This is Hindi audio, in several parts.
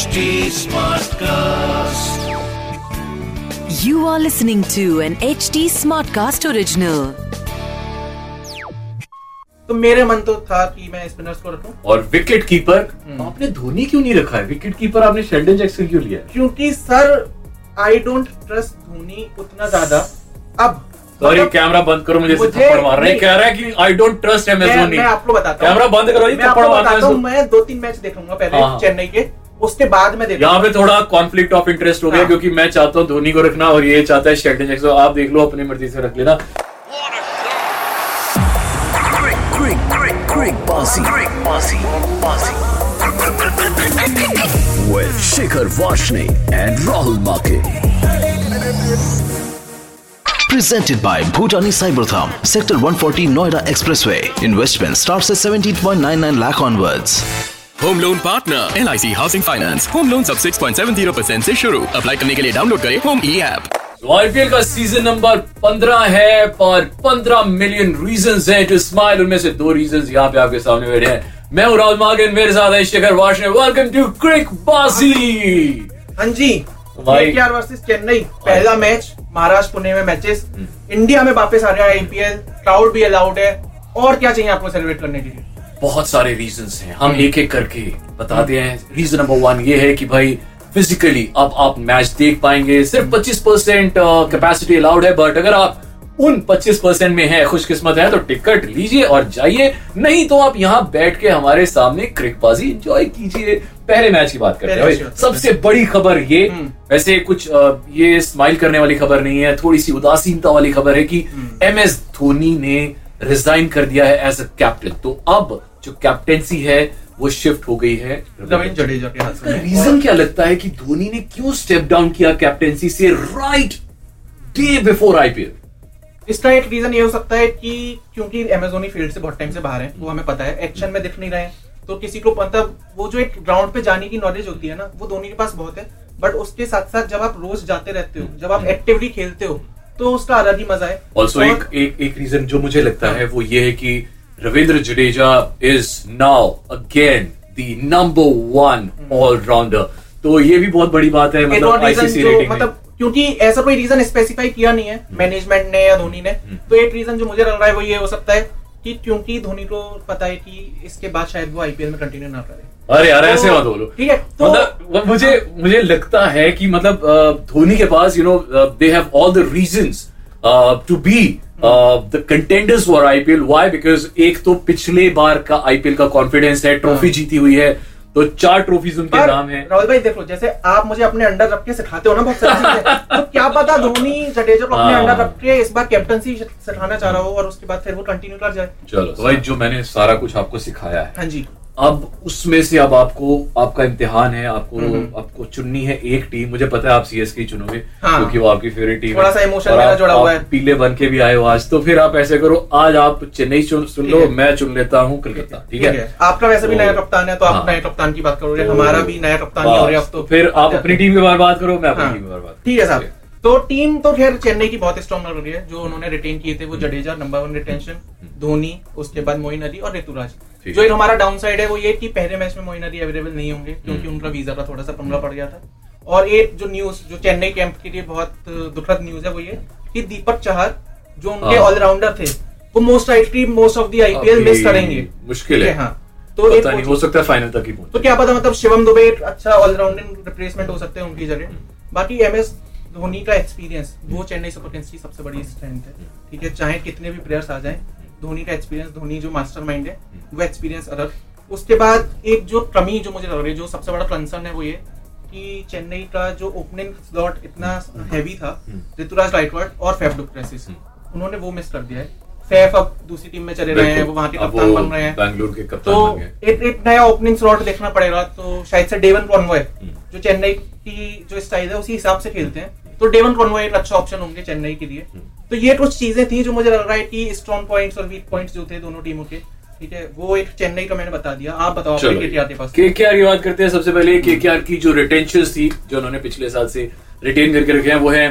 HD Smartcast. You are listening to an HD Smartcast original. तो मेरे मन तो था कि मैं स्पिनर्स को रखूँ। और विकेट कीपर हम्म। आपने धोनी क्यों नहीं रखा है? विकेट कीपर आपने शेल्डन जैक्सन क्यों लिया? क्योंकि sir I don't trust Dhoni उतना ज़्यादा। अब सॉरी मतलब कैमरा बंद करो मुझे थप्पड़ मार रहे कह रहा है कि I don't trust M S Dhoni. मैं आपको बताता हूँ। कैमरा बंद करो जी थप्पड़ आपको मारना बताता हूँ है मैं दो तीन मैच देखूँगा पहले हाँ, हाँ। चेन्नई के। उसके बाद में देखो यहाँ पे थोड़ा कॉन्फ्लिक्ट ऑफ़ इंटरेस्ट हो गया हाँ। क्योंकि मैं चाहता हूँ धोनी को रखना और ये चाहता है आप देख लो अपनी मर्ज़ी से रख लेना शिखर वाशने एंड राहुल माके Presented by Bhutani Cybertham, Sector 140 Noida Expressway. Investment starts at 17.99 lakh onwards. Home loan partner L I C housing finance home loan सब 6.70 परसेंट ऐसी शुरू. अप्लाई करने के लिए डाउनलोड करें होम ई ऐप तो आईपीएल का सीज़न नंबर 15 है पर 15 मिलियन रीजंस हैं टू स्माइल उनमें से दो रीजन यहाँ पे आपके सामने बैठे हैं। मैं हूँ राहुल मार्गन मेरे साथ है Shekhar Washne welcome to Cricbaazi हाँ जी। केकेआर वर्सेस चेन्नई पहला मैच महाराष्ट्र पुणे में मैचेस हम्म। इंडिया में वापस आ रहा है आईपीएल क्राउड भी अलाउड है। और क्या चाहिए आपको सेलिब्रेट करने के लिए? बहुत सारे रीजंस हैं। हम एक एक करके बताते हैं। रीजन नंबर वन ये है कि भाई फिजिकली अब आप मैच देख पाएँगे। सिर्फ़ 25 परसेंट कैपेसिटी अलाउड है बट अगर आप उन 25 परसेंट में है खुशकिस्मत है तो टिकट लीजिए और जाइए। नहीं तो आप यहाँ बैठ के हमारे सामने क्रिकबाजी एंजॉय कीजिए। पहले मैच की बात करते हैं सबसे बड़ी खबर ये हम्म। वैसे कुछ ये स्माइल करने वाली खबर नहीं है। थोड़ी सी उदासीनता वाली खबर है कि हम्म। एम एस धोनी ने रिजाइन कर दिया है एज अ कैप्टन तो अब जो कैप्टेंसी है वो शिफ्ट हो गई है। रविंद्र जडेजा के हाथ में। रीजन क्या लगता है कि धोनी ने क्यों स्टेप डाउन किया कैप्टेंसी से राइट डे बिफोर आईपीएल इसका एक रीजन ये हो सकता है कि क्योंकि एमेजोनी फ़ील्ड से बहुत टाइम से बाहर है वो हमें पता है एक्शन में दिख नहीं रहे हैं। तो किसी को मतलब वो जो एक ग्राउंड पे जाने की नॉलेज होती है ना वो धोनी के पास बहुत है। बट उसके साथ साथ जब आप रोज जाते रहते हो जब आप एक्टिवली खेलते हो तो उसका अलग ही मज़ा है। ऑल्सो एक एक एक रीजन जो मुझे लगता है वो ये है कि Ravindra Jadeja is now again the number one allrounder तो ये भी बहुत बड़ी बात है मतलब आईसीसी रेटिंग मतलब क्योंकि ऐसा कोई रीजन स्पेसिफाई किया नहीं है मैनेजमेंट ने या धोनी ने। तो एक रीजन जो मुझे लग रहा है वो ये हो सकता है कि क्योंकि धोनी को पता है कि इसके बाद शायद वो आईपीएल में कंटिन्यू ना करे। अरे यार ऐसे तो- मत बोलो। ठीक है तो मतलब मुझे मुझे लगता है कि मतलब धोनी के पास you know they have all the reasons to be the contenders for IPL why because एक तो पिछले बार का आईपीएल का कॉन्फिडेंस है ट्रॉफी जीती हुई है तो चार ट्रॉफीज उनके नाम है। राहुल भाई देखो जैसे आप मुझे अपने अंडर रख के सिखाते हो ना बहुत सारी चीज़ें तो क्या पता धोनी जडेजा को अपने हाँ। अंडर रख के इस बार कैप्टनसी सिखाना चाह रहा हो और उसके बाद फिर वो कंटिन्यू कर जाए। चलो तो भाई जो मैंने सारा कुछ आपको सिखाया है हाँ जी। अब उसमें से अब आपको आपका इम्तिहान है आपको हम्म। आपको चुननी है एक टीम मुझे पता है आप सीएसके चुनोगे हाँ। क्योंकि वो आपकी फेवरेट टीम थोड़ा सा और मेरा जुड़ा हुआ है। पीले बन के भी आए हो आज। तो फिर आप ऐसे करो आज आप चेन्नई चुन सुन लो मैं चुन लेता हूँ कलकत्ता ठीक है। आपका वैसे भी तो- नया कप्तान है तो आप हाँ। नए कप्तान की बात करोगे तो- हमारा भी नया कप्तान हो रहा है तो। फिर आप अपनी टीम के बारे बात करो मैं अपनी हाँ। टीम के बारे बात ठीक है साहब। तो टीम तो खैर चेन्नई की बहुत स्ट्रॉन्ग लग रही है जो उन्होंने रिटेन किए थे वो Jadeja number one retention Dhoni उसके बाद मोइन अली और ऋतुराज। जो एक हमारा डाउन साइड है वो ये कि पहले मैच में मोइन अली अवेलेबल नहीं होंगे क्योंकि हम्म। उनका वीज़ा का थोड़ा सा पंगा पड़ गया था। और एक जो न्यूज़ जो चेन्नई कैंप के लिए बहुत दुखद न्यूज़ है वो ये कि दीपक चहर जो उनके हाँ। ऑलराउंडर थे वो most likely most of the IPL miss करेंगे। मुश्किल है। हाँ तो पता नहीं हो सकता है फाइनल तक ही पहुँचे। तो क्या पता मतलब शिवम दुबे एक अच्छा ऑलराउंडिंग रिप्लेसमेंट हो सकते हैं उनकी जगह। बाकी एम एस धोनी का एक्सपीरियंस वो चेन्नई सुपर किंग्स की सबसे बड़ी स्ट्रेंथ है। ठीक है चाहे कितने भी प्लेयर्स आ जाएँ धोनी का एक्सपीरियंस धोनी जो मास्टरमाइंड है वो एक्सपीरियंस अलग। उसके बाद एक जो कमी जो मुझे लग रही है जो सबसे बड़ा कंसर्न है वो ये कि चेन्नई का जो ओपनिंग स्लॉट इतना हैवी था ऋतुराज गायकवाड और फैफ डुप्लेसिस उन्होंने वो मिस कर दिया है। फैफ अब दूसरी टीम में चले रहे हैं वो वहाँ के कप्तान बन रहे हैं। बैंगलोर के कप्तान तो एक एक नया ओपनिंग स्लॉट देखना पड़ेगा तो शायद से डेवन कॉन्वॉय हम्म। जो चेन्नई की जो स्टाइल है उसी हिसाब से खेलते हैं। तो डेवन कॉन्वॉय एक अच्छा ऑप्शन होंगे चेन्नई के लिए। हम्म। तो ये कुछ चीज़ें थी जो मुझे लग रहा है कि स्ट्रॉन्ग पॉइंट्स और वीक पॉइंट्स जो थे दोनों टीमों के ठीक है वो एक चेन्नई का मैंने बता दिया। आप बताओ के पास के के आर की बात करते हैं सबसे पहले के के जो रिटेंशन थी जो उन्होंने पिछले साल से रिटेन करके रखे हैं वो है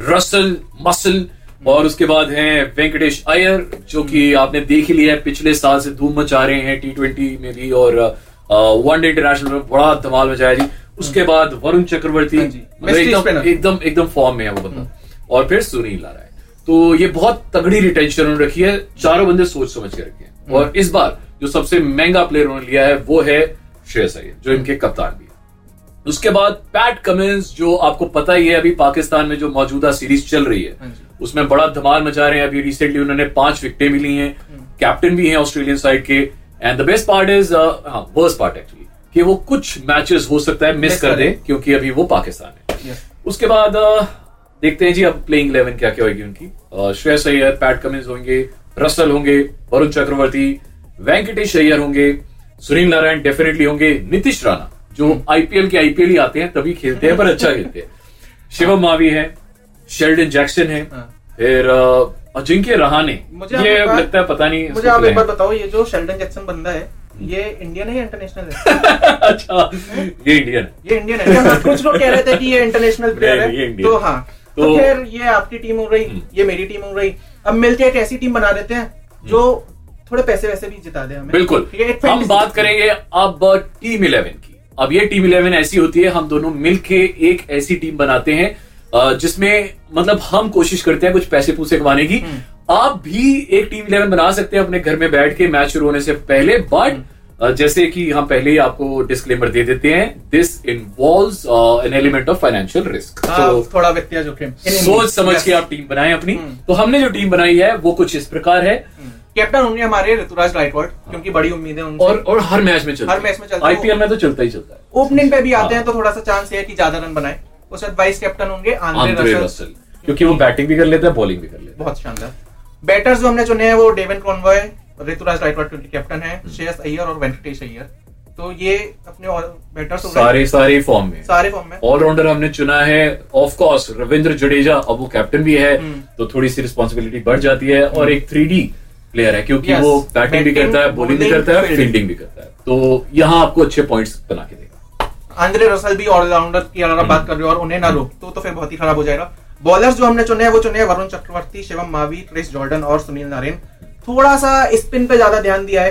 रसल मसल और उसके बाद हैं वेंकटेश अयर जो कि आपने देख ही लिया है पिछले साल से धूम मचा रहे हैं टी ट्वेंटी में भी और वनडे इंटरनेशनल में बड़ा धमाल मचाया जी। उसके बाद वरुण चक्रवर्ती हाँ। मतलब एकदम एकदम एकदम फॉर्म में है वो बंदा। और फिर सुनील नारायण तो ये बहुत तगड़ी रिटेंशन उन्होंने रखी है। चारों बंदे सोच समझ के रखे हैं। और इस बार जो सबसे महँगा प्लेयर उन्होंने लिया है वो है श्रेयस अय्यर जो इनके कप्तान भी है। उसके बाद पैट कमिंस जो आपको पता ही है अभी पाकिस्तान में जो मौजूदा सीरीज़ चल रही है हाँ उसमें बड़ा धमाल मचा रहे हैं। अभी रिसेंटली उन्होंने पाँच विकेटें भी ली हैं। कैप्टन भी हैं ऑस्ट्रेलियन साइड के। And the best part is हाँ वर्स्ट पार्ट एक्चुअली कि वो कुछ मैचेस हो सकता है मिस कर दे। क्योंकि अभी वो पाकिस्तान है। उसके बाद देखते हैं जी अब प्लेइंग इलेवन क्या क्या होगी उनकी। श्रेयस अय्यर पैट कमिंस होंगे रसल होंगे वरुण चक्रवर्ती वेंकटेश अय्यर होंगे सुनील नारायण डेफिनेटली होंगे नीतीश राणा जो आईपीएल के आईपीएल ही आते हैं तभी खेलते हैं पर अच्छा खेलते हैं। शिवम मावी है शेल्डन जैक्सन है हाँ। फिर अजिंक्य रहाने मुझे ये लगता है पता नहीं मुझे आप एक बार बताओ ये जो शेल्डन जैक्सन बंदा है ये इंडियन है या इंटरनेशनल है? अच्छा ये इंडियन है ये इंडियन है? कुछ लोग कह रहे थे कि ये इंटरनेशनल प्लेयर है तो हाँ तो तो- फिर ये आपकी टीम हो रही ये मेरी टीम हो रही अब मिलके एक ऐसी टीम बना देते हैं जो थोड़े पैसे वैसे भी जिता दे हमें। बिल्कुल। हम बात करेंगे अब टीम इलेवन की। अब ये टीम इलेवन ऐसी होती है हम दोनों मिलके एक ऐसी टीम बनाते हैं जिसमें मतलब हम कोशिश करते हैं कुछ पैसे पूसे कमाने की। आप भी एक टीम इलेवन बना सकते हैं अपने घर में बैठ के मैच शुरू होने से पहले बट जैसे कि हम पहले ही आपको डिस्क्लेमर दे देते हैं this involve an element of financial risk थोड़ा वित्तीय जोखिम। सोच समझ के आप टीम बनाएँ अपनी। तो हमने जो टीम बनाई है वो कुछ इस प्रकार है। कैप्टन होंगे हमारे ऋतुराज राइटवर्ड क्योंकि बड़ी उम्मीद है उनसे। और और हर मैच में चलता हर मैच में चलता है। आईपीएल में तो चलता ही चलता है। ओपनिंग पे भी आते हाँ। हैं तो थोड़ा सा चांस है कि ज़्यादा रन बनाए। उसके बाद वाइस कैप्टन होंगे आंद्रे रसल। क्योंकि वो बैटिंग भी कर लेता है बॉलिंग भी कर लेता है। बहुत शानदार। बैटर्स जो हमने चुने हैं वो डेवन कॉनवॉय ऋतुराज राइटवर्ड क्योंकि कैप्टन है श्रेयस अय्यर और वेंकटेश अय्यर। तो ये अपने बैटर्स सारे सारे फॉर्म में। सारे फॉर्म में। ऑलराउंडर हमने चुना है ऑफ़ कोर्स रविंद्र जडेजा अब वो कैप्टन भी है हम्म। तो थोड़ी सी रिस्पॉन्सिबिलिटी बढ़ जाती है और एक थ्री प्लेयर है क्योंकि वो बैटिंग भी करता है बॉलिंग भी करता है. फील्डिंग भी करता है। तो यहाँ आपको अच्छे पॉइंट्स बना के देगा। आंद्रे रसल भी ऑलराउंडर की अगर बात कर रहे हो और उन्हें ना रो तो तो फिर बहुत ही खराब हो जाएगा। बॉलर्स जो हमने चुने हैं वो चुने हैं वरुण चक्रवर्ती शिवम मावी क्रिस जॉर्डन और सुनील नारायण। थोड़ा सा स्पिन पे ज़्यादा ध्यान दिया है।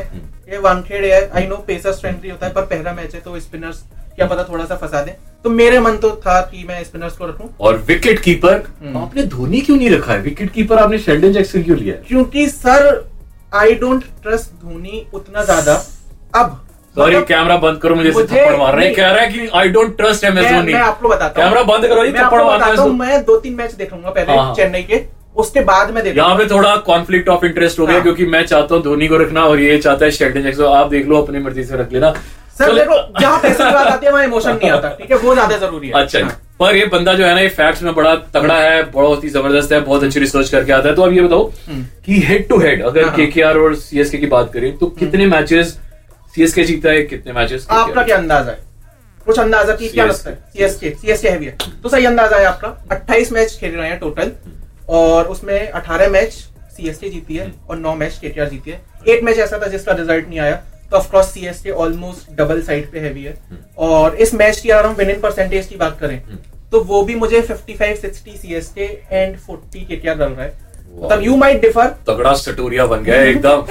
ये वानखेड़े है। आई नो पेसर्स फ्रेंडली होता है पर पहला मैच है तो स्पिनर्स क्या पता थोड़ा सा फंसा दे। तो मेरे मन तो था कि मैं स्पिनर्स को रखूँ। और विकेट कीपर हम्म। आपने धोनी क्यों नहीं रखा है? विकेट कीपर आपने शेल्डन जैक्सन क्यों लिया क्योंकि sir I don't trust Dhoni उतना ज़्यादा। अब सॉरी मतलब- कैमरा बंद करो मुझे थप्पड़ मार रहे हैं। कह रहा है कि आई डोंट ट्रस्ट एम मैं, आपको बताता हूँ। कैमरा बंद करो थप्पड़ आपको मारना है बताता हूँ इसको। मैं दो तीन मैच देख लूँगा पहले हाँ, हाँ। चेन्नई के उसके बाद मैं देखूँगा। यहाँ पे थोड़ा कॉन्फ्लिक्ट ऑफ़ इंटरेस्ट हो गया हाँ। क्योंकि मैं चाहता हूँ धोनी को रखना और ये चाहता है शेल्डन जैक्सन आप देख लो अपनी मर्ज़ी से रख लेना। सर देखो जहाँ पैसे की बात आती है वहाँ इमोशन नहीं आता ठीक है? वो ज़्यादा ज़रूरी है। अच्छा पर ये बंदा जो है ना ये फैक्ट्स में बड़ा तगड़ा है बहुत ही ज़बरदस्त है बहुत अच्छी रिसर्च करके आता है। तो अब ये बताओ कि हेड टू हेड अगर। केकेआर और सीएसके की बात करें तो कितने मैचेस सीएसके जीता है कितने मैचेस आपका क्या अंदाज़ा है? कुछ अंदाज़ा की क्या लगता है? सीएसके सीएसके हैवी है तो सही अंदाज़ा है आपका। 28 मैच खेल रहे हैं टोटल और उसमें 18 मैच सीएसके जीती है और 9 मैच केटीआर जीती है। एक मैच ऐसा था जिसका रिज़ल्ट नहीं आया। तो of course CSK almost double side पे हैवी है और इस मैच की अगर हम विनिंग परसेंटेज की बात करें तो वो भी मुझे 55 60 सीएसके एंड 40 केटीआर लग रहा है। मतलब यू माइट डिफर तगड़ा सटोरिया बन गया एकदम।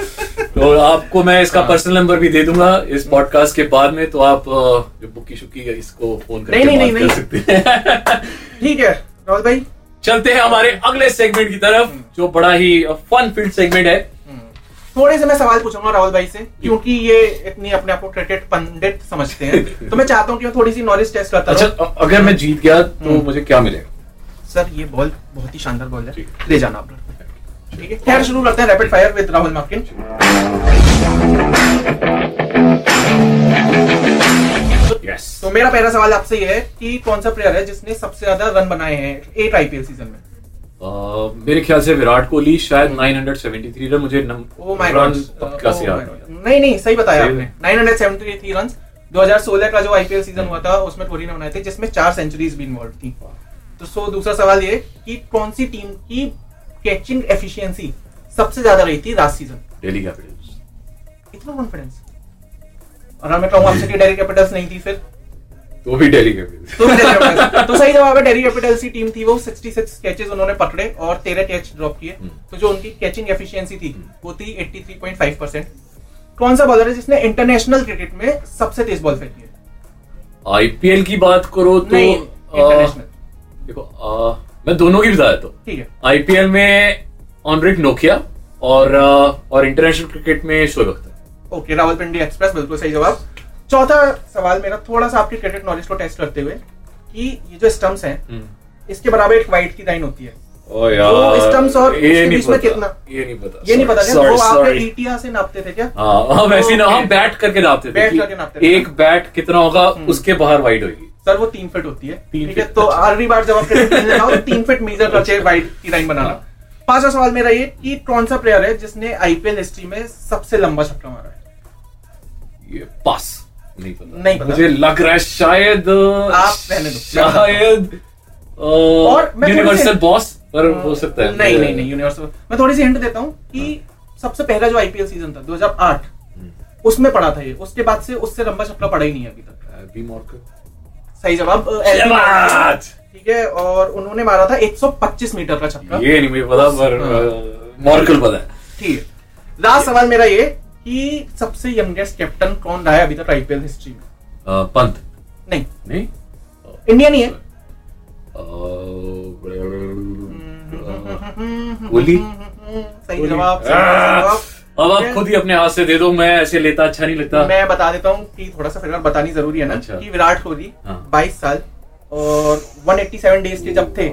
तो आपको मैं इसका पर्सनल नंबर भी दे दूँगा इस पॉडकास्ट के बाद में तो आप जो बुकी शुकी है इसको फ़ोन करके नहीं, नहीं, नहीं, कर सकते हैं। ठीक है राहुल भाई। चलते हैं हमारे अगले सेगमेंट की तरफ़ जो बड़ा ही फन फ़ील्ड सेगमेंट है। थोड़े से मैं सवाल पूछूँगा राहुल भाई से क्योंकि ये इतनी अपने आप को क्रिकेट पंडित समझते हैं। तो मैं चाहता हूँ कि मैं थोड़ी सी नॉलेज टेस्ट करता अच्छा अगर मैं जीत गया तो मुझे क्या मिलेगा? सर ये बॉल बहुत ही शानदार बॉल है। ले जाना आप। ठीक है। खैर शुरू करते हैं रैपिड फायर विद राहुल मार्किन यस तो मेरा पहला सवाल आपसे ये है कि कौन सा प्लेयर है जिसने सबसे ज़्यादा रन बनाए हैं एट आईपीएल सीज़न में? मेरे ख्याल से विराट कोहली शायद 973 रन मुझे नम, माय रन पक्का से याद नहीं नहीं सही बताया आपने। 973 रन 2016 का जो आईपीएल सीज़न हुआ था उसमें कोहली ने बनाए थे जिसमें चार सेंचुरीज भी इन्वॉल्व थी। तो सो दूसरा सवाल ये कि कौन सी टीम की कैचिंग एफिशिएंसी सबसे ज़्यादा रही थी लास्ट सीज़न दिल्ली कैपिटल्स इतना कॉन्फिडेंस और मैं कहूँ आपसे कि डेरी कैपिटल्स नहीं थी फिर। तो भी दिल्ली कैपिटल्स तो। तो सही जवाब है डेरी कैपिटल्स की टीम थी वो। 66 कैचेस उन्होंने पकड़े और 13 कैच ड्रॉप किए। हम्म। तो जो उनकी कैचिंग एफिशिएंसी थी वो थी 83.5 परसेंट कौन सा बॉलर है जिसने इंटरनेशनल क्रिकेट में सबसे तेज बॉल फेंकी है? आईपीएल की बात करो तो इंटरनेशनल देखो अ, मैं दोनों की बता देता हूँ। ठीक है। आईपीएल में ऑनरिक नोकिया और अ, और इंटरनेशनल क्रिकेट में शोएब अख्तर ओके रावलपिंडी एक्सप्रेस बिल्कुल सही जवाब। चौथा सवाल मेरा थोड़ा सा आपकी क्रिकेट नॉलेज को टेस्ट करते हुए कि ये जो स्टम्प्स हैं इसके बराबर एक वाइट की लाइन होती है। ओ वो stumps और ये नहीं पता कितना? ये नहीं पता ये नहीं पता क्या वो आप. ईटीआर से नापते थे क्या? हाँ हम ऐसे ना हम Okay. बैट करके नापते थे बैट करके नापते थे। एक बैट कितना होगा उसके बाहर वाइड होगी। सर वो तीन फीट होती है। ठीक है तो अच्छा। अगली बार जब आप तीन फीट मेजर करके वाइट की लाइन बनाना। पांचवा सवाल मेरा ये कि कौन सा प्लेयर है जिसने आईपीएल हिस्ट्री में सबसे लंबा छक्का मारा है? ये पास नहीं पता। नहीं पता। मुझे लग रहा है शायद आप रहने दो। शायद और यूनिवर्सल बॉस पर हो सकता है। नहीं नहीं नहीं यूनिवर्सल मैं थोड़ी सी हिंट देता हूँ कि सबसे पहला जो आईपीएल सीज़न था 2008 हम्म। उसमें पड़ा था ये। उसके बाद से उससे लंबा छक्का पड़ा ही नहीं अभी तक। बी मॉर्कर सही जवाब अ! ठीक है और उन्होंने मारा था 125 मीटर का छक्का ये नहीं मुझे पता पर हाँ। मॉर्कल पता है ठीक है लास्ट सवाल मेरा ये कि सबसे यंगेस्ट कैप्टन कौन रहा है अभी तक आईपीएल हिस्ट्री में अ, पंत नहीं नहीं इंडियन ही है कोहली सही जवाब सही जवाब अब आप खुद ही अपने हाथ से दे दो मैं ऐसे लेता अच्छा नहीं लगता। मैं बता देता हूँ कि थोड़ा सा फिर बतानी ज़रूरी है ना अच्छा। कि विराट कोहली हाँ। 22 साल और 187 डेज़ के जब थे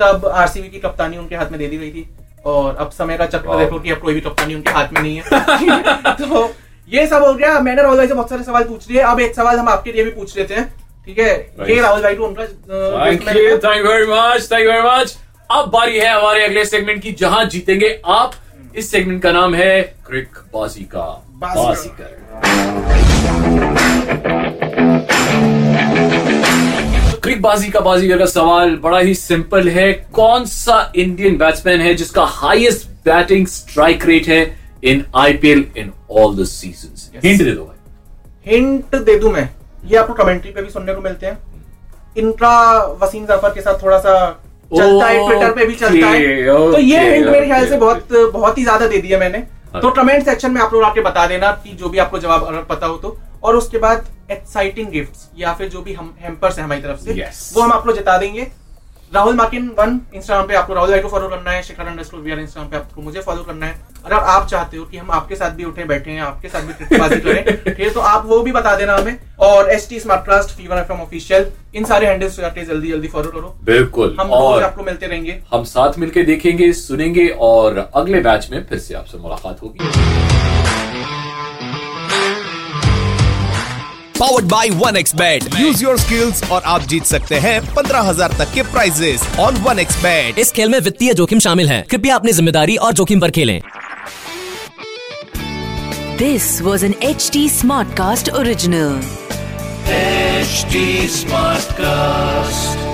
तब आरसीबी की कप्तानी उनके हाथ में दे दी गई थी। और अब समय का चक्र देखो कि अब कोई भी कप्तानी उनके हाथ में नहीं है। तो ये सब हो गया। मैंने राहुल भाई से बहुत सारे सवाल पूछ लिए। अब एक सवाल हम आपके लिए भी पूछ लेते हैं। ठीक है? ये राहुल भाई को उनका thank you thank you very much thank you very much अब बारी है हमारे अगले सेगमेंट की जहाँ जीतेंगे आप। इस सेगमेंट का नाम है क्रिक बाजी का बाजी का। का क्रिक बाजी का बाजीगर का सवाल बड़ा ही सिंपल है। कौन सा इंडियन बैट्समैन है जिसका हाईएस्ट बैटिंग स्ट्राइक रेट है in IPL in all the seasons Yes. Hint दे दो भाई। हिंट दे दूँ मैं। ये आपको कमेंट्री पे भी सुनने को मिलते हैं। इनका वसीम जाफ़र के साथ थोड़ा सा चलता है ट्विटर पे भी चलता है। तो ये हिंट मेरे ख्याल से बहुत बहुत ही ज़्यादा दे दिया मैंने। हाँ। तो कमेंट सेक्शन में आप लोग आके बता देना कि जो भी आपको जवाब अगर पता हो तो। और उसके बाद एक्साइटिंग गिफ्ट्स या फिर जो भी हम हेम्पर्स है हमारी तरफ़ से Yes. वो हम आप लोग जता देंगे। राहुल मार्किन वन इंस्टाग्राम पे आपको राहुल भाई को फॉलो करना है शिखर अंडरस्कोर वीआर इंस्टाग्राम पे आपको मुझे फॉलो करना है। अगर आप चाहते हो कि हम आपके साथ भी उठे बैठे हैं आपके साथ भी ट्रिपबाजी करें ठीक है तो आप वो भी बता देना हमें। और S T Smartcast fever FM official इन सारे हैंडल्स जाके जल्दी जल्दी फॉलो करो। बिल्कुल हम और आपको मिलते रहेंगे। हम साथ मिलकर देखेंगे सुनेंगे और अगले मैच में फिर से आपसे मुलाकात होगी। Powered by one X bet use your skills और आप जीत सकते हैं पंद्रह हज़ार तक के prizes on one X bet इस खेल में वित्तीय जोखिम शामिल है। कृपया अपनी ज़िम्मेदारी और जोखिम पर खेलें। This was an H T Smartcast original smart Smartcast.